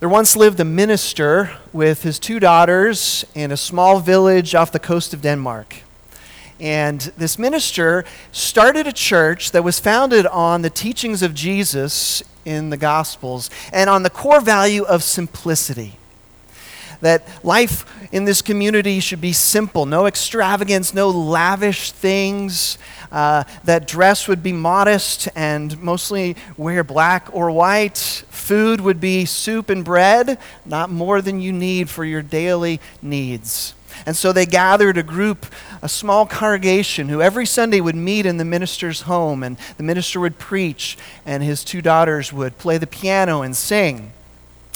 There once lived a minister with his two daughters in a small village off the coast of Denmark. And this minister started a church that was founded on the teachings of Jesus in the Gospels and on the core value of simplicity. That life in this community should be simple, no extravagance, no lavish things. Uh, that dress would be modest and mostly wear black or white. Food would be soup and bread, not more than you need for your daily needs. And so they gathered a group, a small congregation, who every Sunday would meet in the minister's home, and the minister would preach, and his two daughters would play the piano and sing.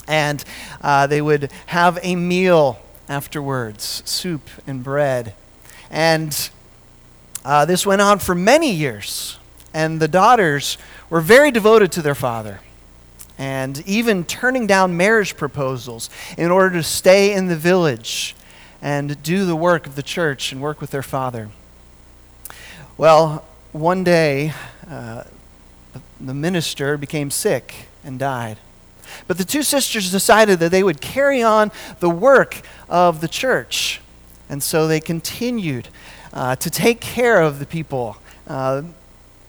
And uh, they would have a meal afterwards soup and bread. And uh, this went on for many years. And the daughters were very devoted to their father and even turning down marriage proposals in order to stay in the village and do the work of the church and work with their father. Well, one day, uh, the minister became sick and died. But the two sisters decided that they would carry on the work of the church. And so they continued uh, to take care of the people. Uh,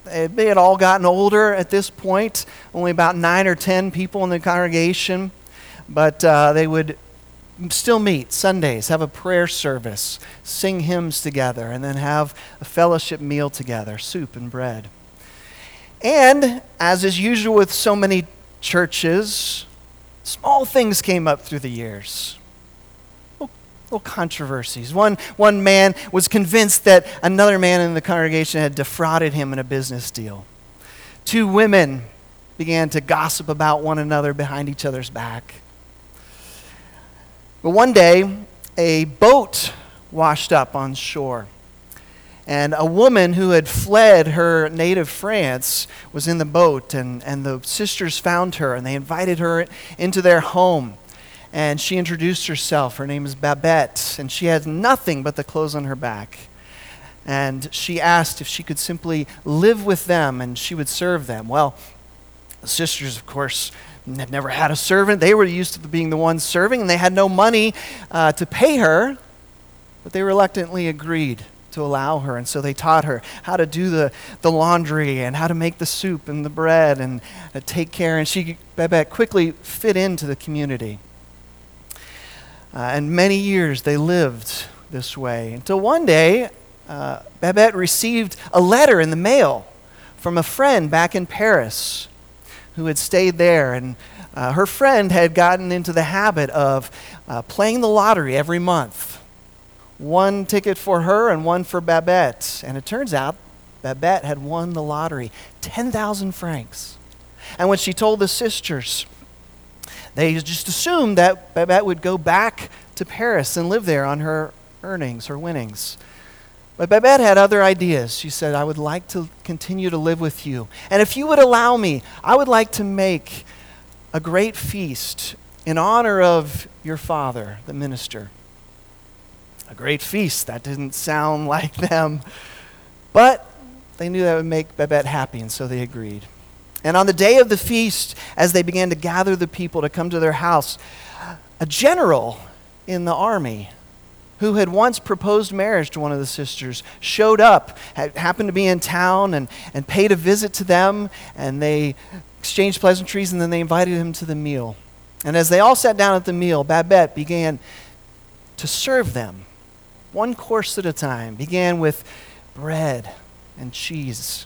they had all gotten older at this point, only about nine or ten people in the congregation. But uh, they would still meet Sundays, have a prayer service, sing hymns together, and then have a fellowship meal together, soup and bread. And, as is usual with so many churches, small things came up through the years. Little, controversies. One, one man was convinced that another man in the congregation had defrauded him in a business deal. Two women began to gossip about one another behind each other's back. But one day, a boat washed up on shore. And a woman who had fled her native France was in the boat, and, and the sisters found her, and they invited her into their home. And she introduced herself. Her name is Babette, and she had nothing but the clothes on her back. And she asked if she could simply live with them and she would serve them. Well, the sisters, of course, had never had a servant. They were used to being the ones serving, and they had no money uh, to pay her, but they reluctantly agreed to allow her. And so they taught her how to do the, the laundry and how to make the soup and the bread and uh, take care. And she, Babette, quickly fit into the community. Uh, and many years they lived this way until one day uh, Babette received a letter in the mail from a friend back in Paris who had stayed there. And uh, her friend had gotten into the habit of uh, playing the lottery every month one ticket for her and one for Babette. And it turns out Babette had won the lottery 10,000 francs. And when she told the sisters, they just assumed that Babette would go back to Paris and live there on her earnings, her winnings. But Babette had other ideas. She said, I would like to continue to live with you. And if you would allow me, I would like to make a great feast in honor of your father, the minister a great feast. That didn't sound like them. But they knew that would make Babette happy, and so they agreed. And on the day of the feast, as they began to gather the people to come to their house, a general in the army who had once proposed marriage to one of the sisters showed up, had, happened to be in town, and, and paid a visit to them, and they exchanged pleasantries, and then they invited him to the meal. And as they all sat down at the meal, Babette began to serve them one course at a time. Began with bread and cheese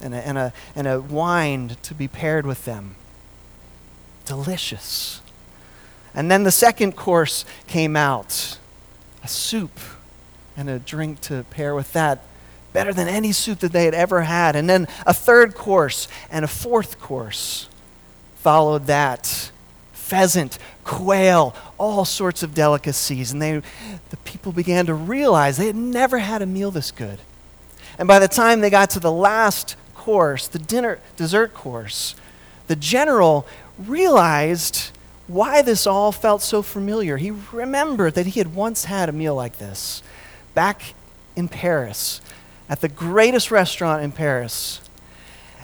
and a, and a, and a wine to be paired with them. Delicious. And then the second course came out a soup and a drink to pair with that. Better than any soup that they had ever had. And then a third course and a fourth course followed that pheasant, quail, all sorts of delicacies. And they, the people began to realize they had never had a meal this good. And by the time they got to the last course, the dinner, dessert course, the general realized why this all felt so familiar. He remembered that he had once had a meal like this back in Paris at the greatest restaurant in Paris.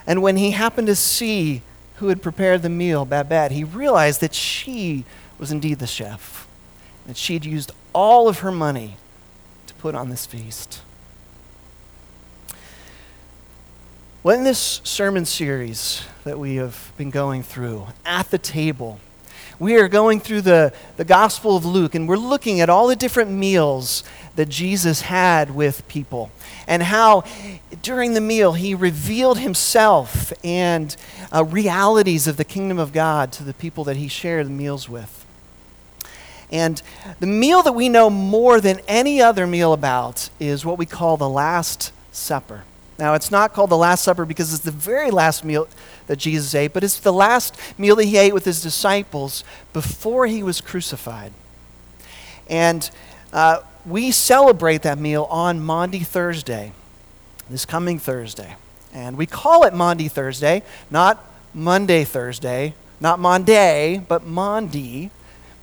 And when he happened to see who had prepared the meal, Babette, he realized that she was indeed the chef, that she had used all of her money to put on this feast. Well, in this sermon series that we have been going through, at the table, we are going through the, the Gospel of Luke, and we're looking at all the different meals that Jesus had with people, and how during the meal he revealed himself and uh, realities of the kingdom of God to the people that he shared the meals with. And the meal that we know more than any other meal about is what we call the Last Supper. Now, it's not called the Last Supper because it's the very last meal that Jesus ate, but it's the last meal that he ate with his disciples before he was crucified. And uh, we celebrate that meal on Maundy Thursday, this coming Thursday. And we call it Maundy Thursday, not Monday Thursday, not Monday, but Maundy.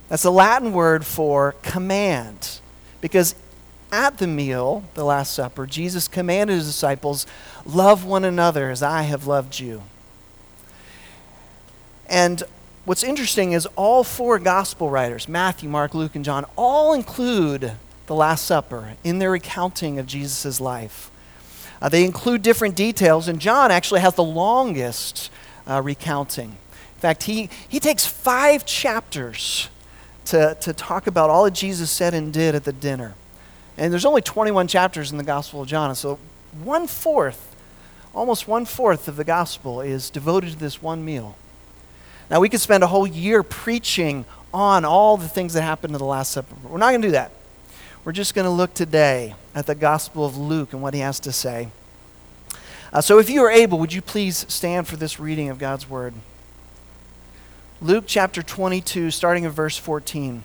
That's a Latin word for command. Because at the meal, the Last Supper, Jesus commanded his disciples, Love one another as I have loved you. And what's interesting is all four gospel writers, Matthew, Mark, Luke, and John, all include the Last Supper in their recounting of Jesus' life. Uh, they include different details, and John actually has the longest uh, recounting. In fact, he, he takes five chapters to, to talk about all that Jesus said and did at the dinner. And there's only 21 chapters in the Gospel of John, so one fourth, almost one fourth of the Gospel is devoted to this one meal. Now, we could spend a whole year preaching on all the things that happened in the Last Supper. We're not going to do that. We're just going to look today at the Gospel of Luke and what he has to say. Uh, so, if you are able, would you please stand for this reading of God's Word? Luke chapter 22, starting at verse 14.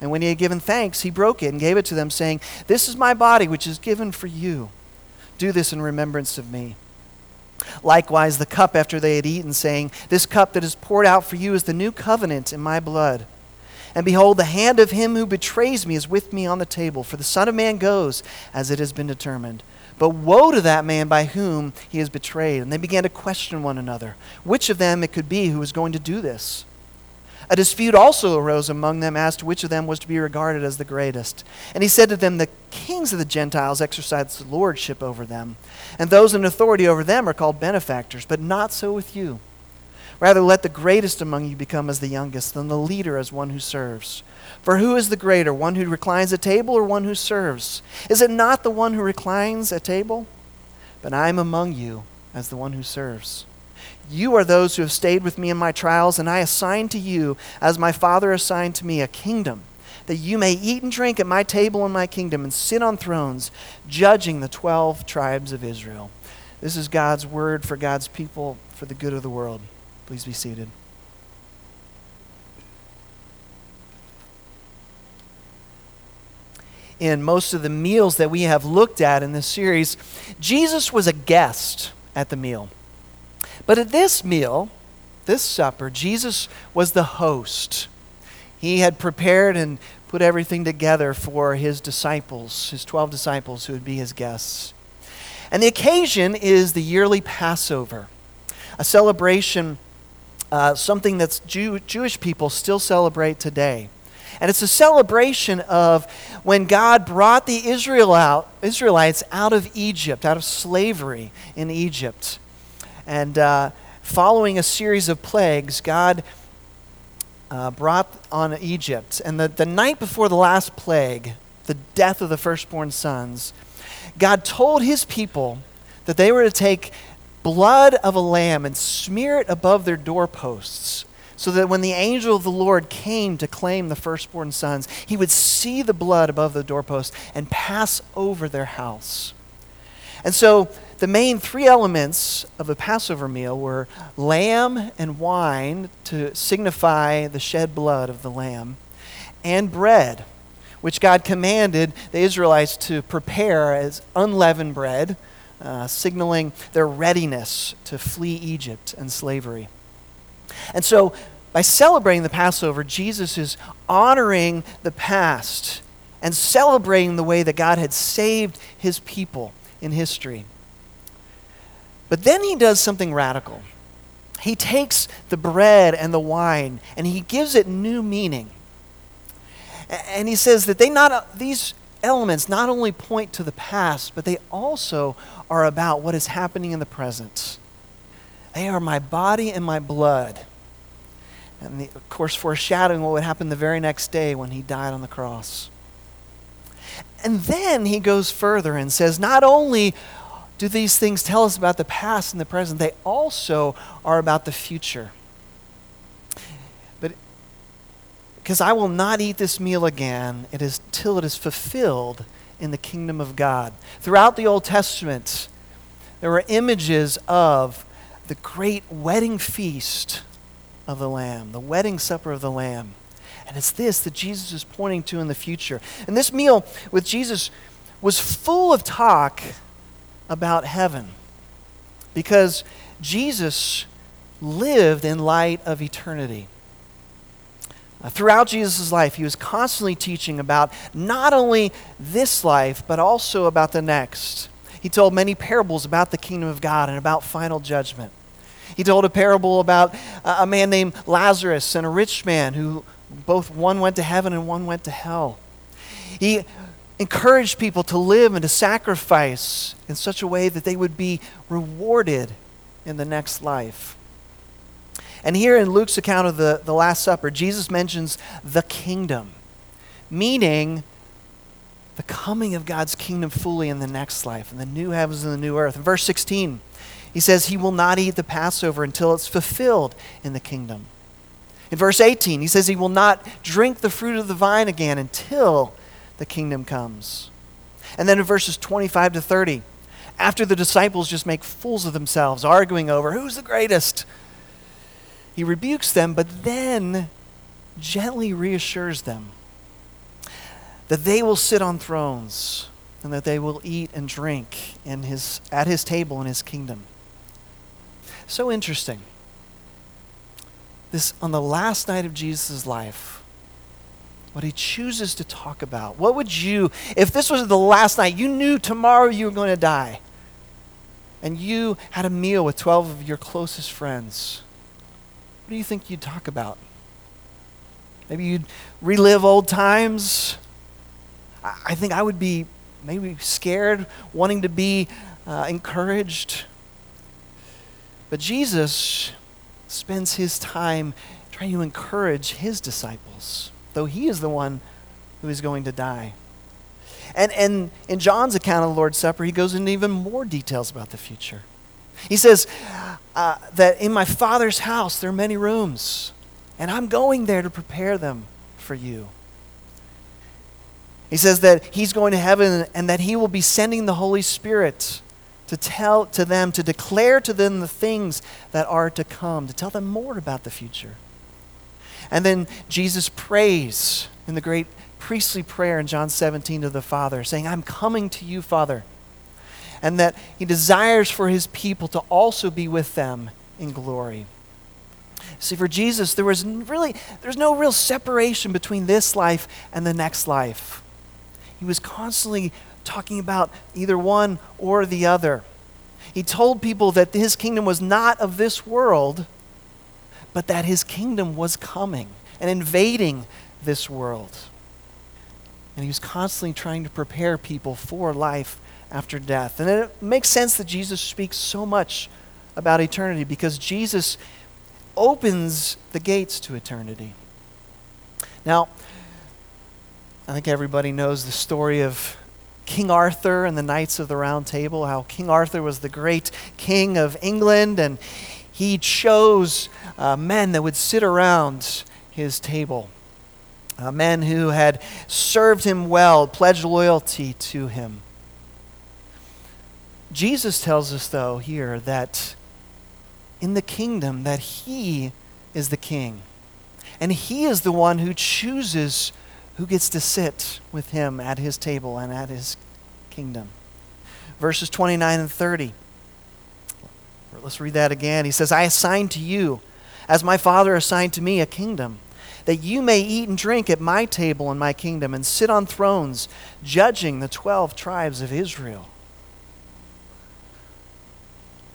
And when he had given thanks, he broke it and gave it to them, saying, This is my body, which is given for you. Do this in remembrance of me. Likewise, the cup after they had eaten, saying, This cup that is poured out for you is the new covenant in my blood. And behold, the hand of him who betrays me is with me on the table. For the Son of Man goes as it has been determined. But woe to that man by whom he is betrayed. And they began to question one another, which of them it could be who was going to do this. A dispute also arose among them as to which of them was to be regarded as the greatest. And he said to them, The kings of the Gentiles exercise lordship over them, and those in authority over them are called benefactors, but not so with you. Rather, let the greatest among you become as the youngest, and the leader as one who serves. For who is the greater, one who reclines at table or one who serves? Is it not the one who reclines at table? But I am among you as the one who serves. You are those who have stayed with me in my trials, and I assign to you, as my Father assigned to me, a kingdom, that you may eat and drink at my table in my kingdom and sit on thrones, judging the 12 tribes of Israel. This is God's word for God's people, for the good of the world. Please be seated. In most of the meals that we have looked at in this series, Jesus was a guest at the meal. But at this meal, this supper, Jesus was the host. He had prepared and put everything together for his disciples, his 12 disciples who would be his guests. And the occasion is the yearly Passover, a celebration, uh, something that Jew- Jewish people still celebrate today. And it's a celebration of when God brought the Israel out, Israelites out of Egypt, out of slavery in Egypt. And uh, following a series of plagues, God uh, brought on Egypt. And the, the night before the last plague, the death of the firstborn sons, God told his people that they were to take blood of a lamb and smear it above their doorposts so that when the angel of the Lord came to claim the firstborn sons, he would see the blood above the doorpost and pass over their house. And so the main three elements of a Passover meal were lamb and wine to signify the shed blood of the lamb, and bread, which God commanded the Israelites to prepare as unleavened bread, uh, signaling their readiness to flee Egypt and slavery. And so, by celebrating the Passover, Jesus is honoring the past and celebrating the way that God had saved his people in history. But then he does something radical. He takes the bread and the wine and he gives it new meaning. And he says that they not uh, these elements not only point to the past, but they also are about what is happening in the present. They are my body and my blood. And the, of course, foreshadowing what would happen the very next day when he died on the cross. And then he goes further and says, not only do these things tell us about the past and the present, they also are about the future. But because I will not eat this meal again it is till it is fulfilled in the kingdom of God. Throughout the Old Testament, there were images of the great wedding feast of the Lamb, the wedding supper of the Lamb. And it's this that Jesus is pointing to in the future. And this meal with Jesus was full of talk about heaven because Jesus lived in light of eternity. Throughout Jesus' life, he was constantly teaching about not only this life, but also about the next. He told many parables about the kingdom of God and about final judgment. He told a parable about a man named Lazarus and a rich man who both one went to heaven and one went to hell. He encouraged people to live and to sacrifice in such a way that they would be rewarded in the next life. And here in Luke's account of the, the Last Supper, Jesus mentions the kingdom, meaning the coming of God's kingdom fully in the next life, in the new heavens and the new earth. In verse 16, he says, He will not eat the Passover until it's fulfilled in the kingdom. In verse 18, he says he will not drink the fruit of the vine again until the kingdom comes. And then in verses 25 to 30, after the disciples just make fools of themselves, arguing over who's the greatest, he rebukes them, but then gently reassures them that they will sit on thrones and that they will eat and drink in his, at his table in his kingdom. So interesting this on the last night of Jesus' life, what he chooses to talk about. What would you, if this was the last night, you knew tomorrow you were going to die, and you had a meal with 12 of your closest friends, what do you think you'd talk about? Maybe you'd relive old times. I think I would be maybe scared, wanting to be uh, encouraged. But Jesus spends his time trying to encourage his disciples, though he is the one who is going to die. And, and in John's account of the Lord's Supper, he goes into even more details about the future. He says uh, that in my Father's house there are many rooms, and I'm going there to prepare them for you. He says that he's going to heaven and that he will be sending the Holy Spirit to tell to them, to declare to them the things that are to come, to tell them more about the future. And then Jesus prays in the great priestly prayer in John 17 to the Father, saying, I'm coming to you, Father. And that he desires for his people to also be with them in glory. See, for Jesus, there was really there's no real separation between this life and the next life. He was constantly talking about either one or the other. He told people that his kingdom was not of this world, but that his kingdom was coming and invading this world. And he was constantly trying to prepare people for life after death. And it makes sense that Jesus speaks so much about eternity because Jesus opens the gates to eternity. Now, I think everybody knows the story of King Arthur and the Knights of the Round Table, how King Arthur was the great king of England, and he chose uh, men that would sit around his table. Uh, men who had served him well, pledged loyalty to him. Jesus tells us, though, here that in the kingdom that he is the king. And he is the one who chooses who gets to sit with him at his table and at his kingdom. Verses 29 and 30. Let's read that again. He says, I assign to you, as my Father assigned to me, a kingdom, that you may eat and drink at my table in my kingdom and sit on thrones, judging the 12 tribes of Israel.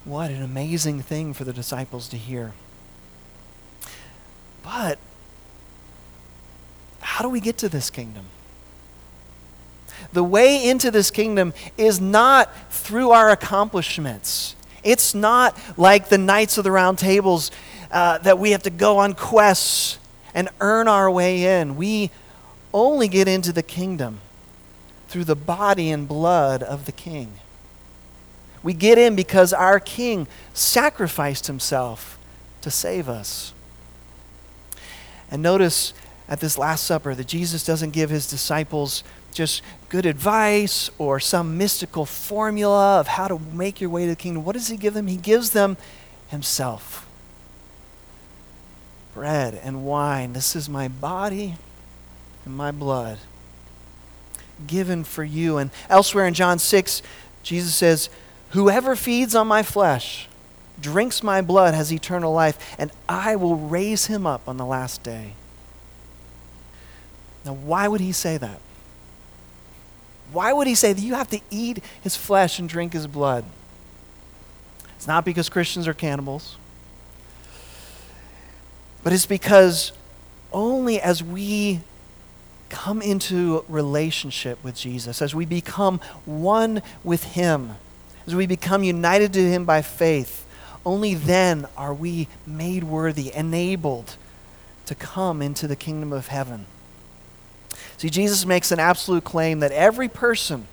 What an amazing thing for the disciples to hear. But how do we get to this kingdom? The way into this kingdom is not through our accomplishments. It's not like the Knights of the Round Tables uh, that we have to go on quests and earn our way in. We only get into the kingdom through the body and blood of the King. We get in because our King sacrificed himself to save us. And notice at this Last Supper that Jesus doesn't give his disciples just good advice or some mystical formula of how to make your way to the kingdom. What does he give them? He gives them himself. Bread and wine. This is my body and my blood given for you. And elsewhere in John 6, Jesus says, Whoever feeds on my flesh, drinks my blood, has eternal life, and I will raise him up on the last day. Now, why would he say that? Why would he say that you have to eat his flesh and drink his blood? It's not because Christians are cannibals, but it's because only as we come into relationship with Jesus, as we become one with him, as we become united to him by faith, only then are we made worthy, enabled to come into the kingdom of heaven. See, Jesus makes an absolute claim that every person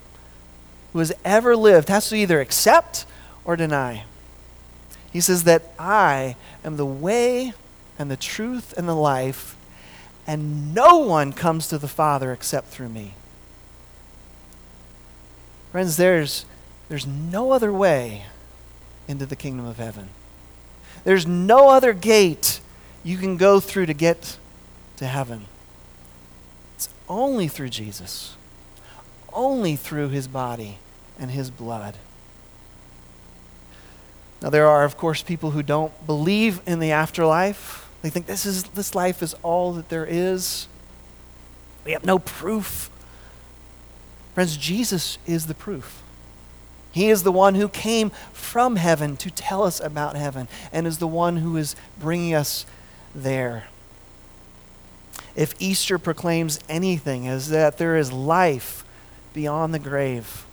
who has ever lived has to either accept or deny. He says that I am the way and the truth and the life, and no one comes to the Father except through me. Friends, there's, there's no other way into the kingdom of heaven. There's no other gate you can go through to get to heaven. Only through Jesus, only through his body and his blood. Now, there are, of course, people who don't believe in the afterlife. They think this, is, this life is all that there is. We have no proof. Friends, Jesus is the proof. He is the one who came from heaven to tell us about heaven and is the one who is bringing us there if Easter proclaims anything, is that there is life beyond the grave.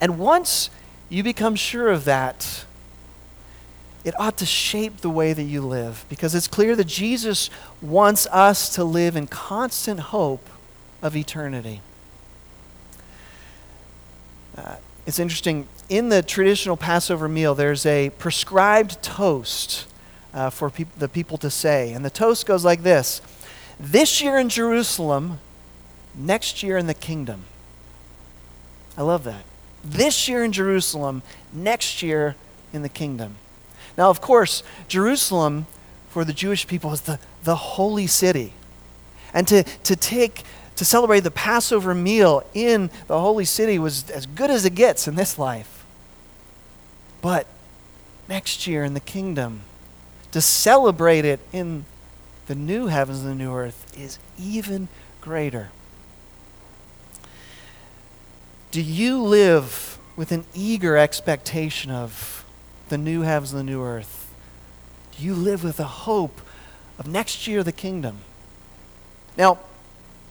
And once you become sure of that, it ought to shape the way that you live because it's clear that Jesus wants us to live in constant hope of eternity. Uh, it's interesting. In the traditional Passover meal, there's a prescribed toast uh, for peop- the people to say. And the toast goes like this This year in Jerusalem, next year in the kingdom. I love that. This year in Jerusalem, next year in the kingdom. Now, of course, Jerusalem for the Jewish people is the, the holy city. And to, to take to celebrate the Passover meal in the holy city was as good as it gets in this life. But next year in the kingdom, to celebrate it in the new heavens and the new earth is even greater. Do you live with an eager expectation of the new heavens and the new earth? Do you live with a hope of next year the kingdom? Now,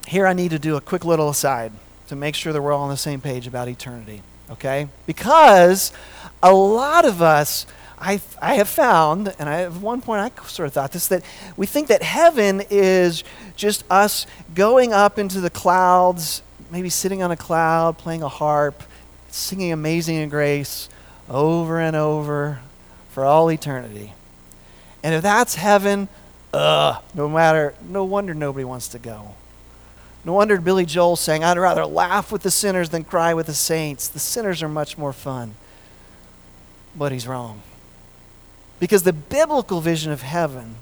here I need to do a quick little aside to make sure that we're all on the same page about eternity, okay? Because a lot of us I, I have found, and I, at one point I sort of thought this, that we think that heaven is just us going up into the clouds, maybe sitting on a cloud, playing a harp, singing Amazing Grace over and over for all eternity. And if that's heaven, uh, no matter, no wonder nobody wants to go. No wonder Billy Joel saying, I'd rather laugh with the sinners than cry with the saints. The sinners are much more fun. But he's wrong. Because the biblical vision of heaven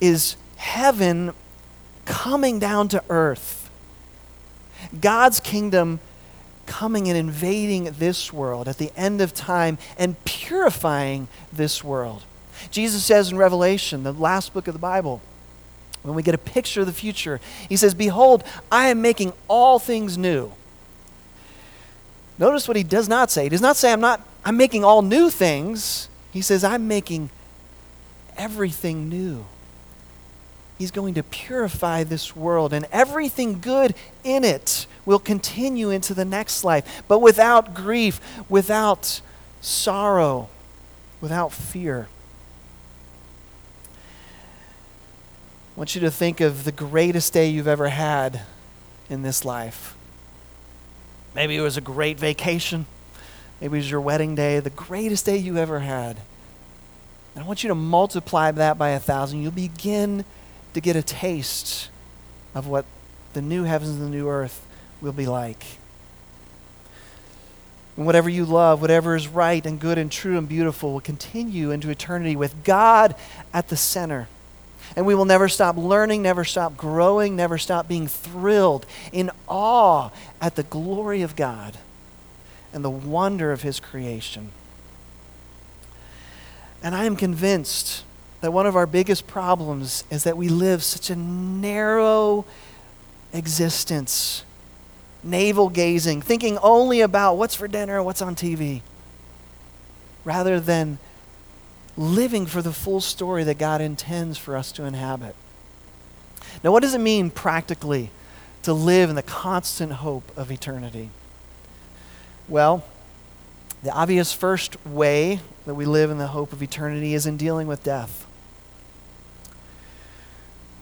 is heaven coming down to earth. God's kingdom coming and invading this world at the end of time and purifying this world. Jesus says in Revelation, the last book of the Bible, when we get a picture of the future, he says, Behold, I am making all things new. Notice what he does not say. He does not say, I'm not, I'm making all new things. He says, I'm making everything new. He's going to purify this world, and everything good in it will continue into the next life, but without grief, without sorrow, without fear. I want you to think of the greatest day you've ever had in this life. Maybe it was a great vacation. Maybe it was your wedding day, the greatest day you ever had. And I want you to multiply that by a thousand. You'll begin to get a taste of what the new heavens and the new earth will be like. And whatever you love, whatever is right and good and true and beautiful will continue into eternity with God at the center. And we will never stop learning, never stop growing, never stop being thrilled in awe at the glory of God and the wonder of His creation. And I am convinced that one of our biggest problems is that we live such a narrow existence, navel gazing, thinking only about what's for dinner, what's on TV, rather than living for the full story that God intends for us to inhabit. Now, what does it mean practically to live in the constant hope of eternity? Well, the obvious first way that we live in the hope of eternity is in dealing with death.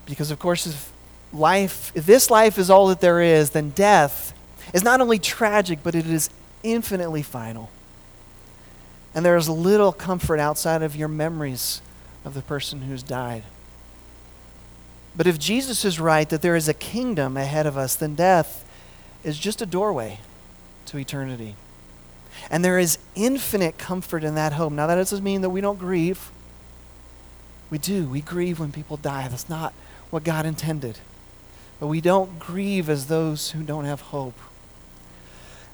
Because, of course, if life, if this life is all that there is, then death is not only tragic, but it is infinitely final. And there is little comfort outside of your memories of the person who's died. But if Jesus is right that there is a kingdom ahead of us, then death is just a doorway to eternity. And there is infinite comfort in that hope. Now, that doesn't mean that we don't grieve. We do. We grieve when people die. That's not what God intended. But we don't grieve as those who don't have hope.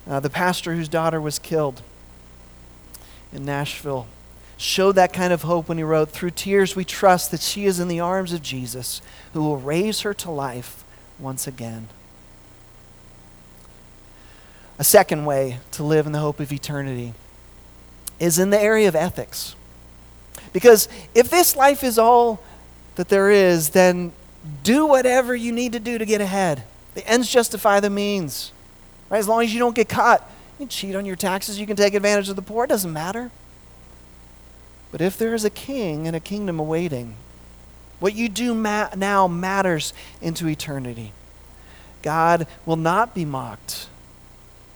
Uh, the pastor whose daughter was killed in Nashville showed that kind of hope when he wrote, Through tears we trust that she is in the arms of Jesus, who will raise her to life once again. A second way to live in the hope of eternity is in the area of ethics. Because if this life is all that there is, then do whatever you need to do to get ahead. The ends justify the means. Right? As long as you don't get caught, you cheat on your taxes, you can take advantage of the poor, it doesn't matter. But if there is a king and a kingdom awaiting, what you do ma- now matters into eternity. God will not be mocked.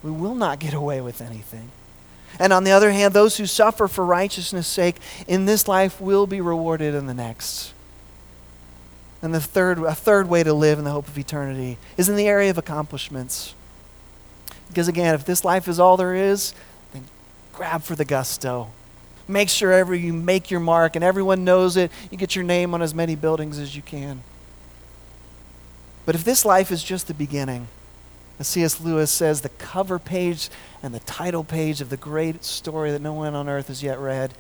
We will not get away with anything. And on the other hand, those who suffer for righteousness' sake in this life will be rewarded in the next. And the third, a third way to live in the hope of eternity is in the area of accomplishments. Because again, if this life is all there is, then grab for the gusto. Make sure every you make your mark and everyone knows it. You get your name on as many buildings as you can. But if this life is just the beginning, as C.S. Lewis says, the cover page and the title page of the great story that no one on earth has yet read,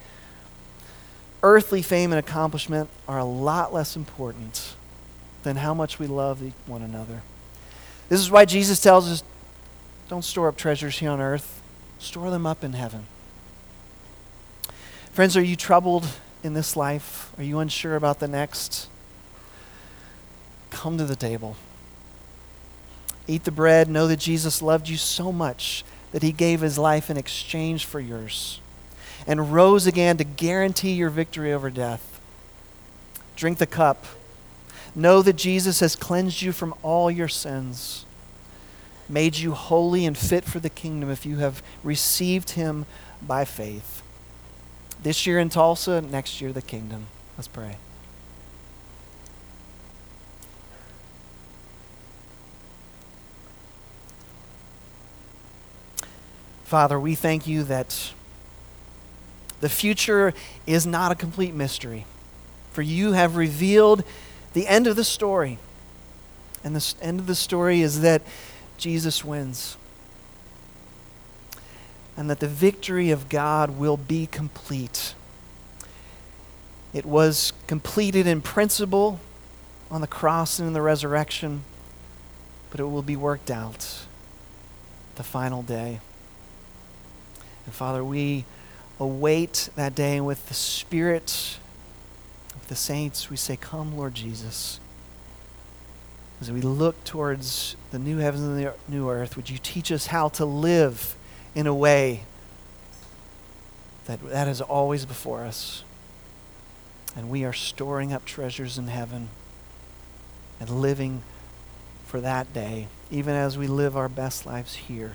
earthly fame and accomplishment are a lot less important than how much we love one another. This is why Jesus tells us don't store up treasures here on earth, store them up in heaven. Friends, are you troubled in this life? Are you unsure about the next? Come to the table. Eat the bread. Know that Jesus loved you so much that he gave his life in exchange for yours and rose again to guarantee your victory over death. Drink the cup. Know that Jesus has cleansed you from all your sins, made you holy and fit for the kingdom if you have received him by faith. This year in Tulsa, next year the kingdom. Let's pray. Father, we thank you that the future is not a complete mystery, for you have revealed the end of the story. And the end of the story is that Jesus wins. And that the victory of God will be complete. It was completed in principle on the cross and in the resurrection, but it will be worked out the final day. And Father, we await that day, with the Spirit of the saints, we say, Come, Lord Jesus. As we look towards the new heavens and the new earth, would you teach us how to live in a way that that is always before us? And we are storing up treasures in heaven and living for that day, even as we live our best lives here.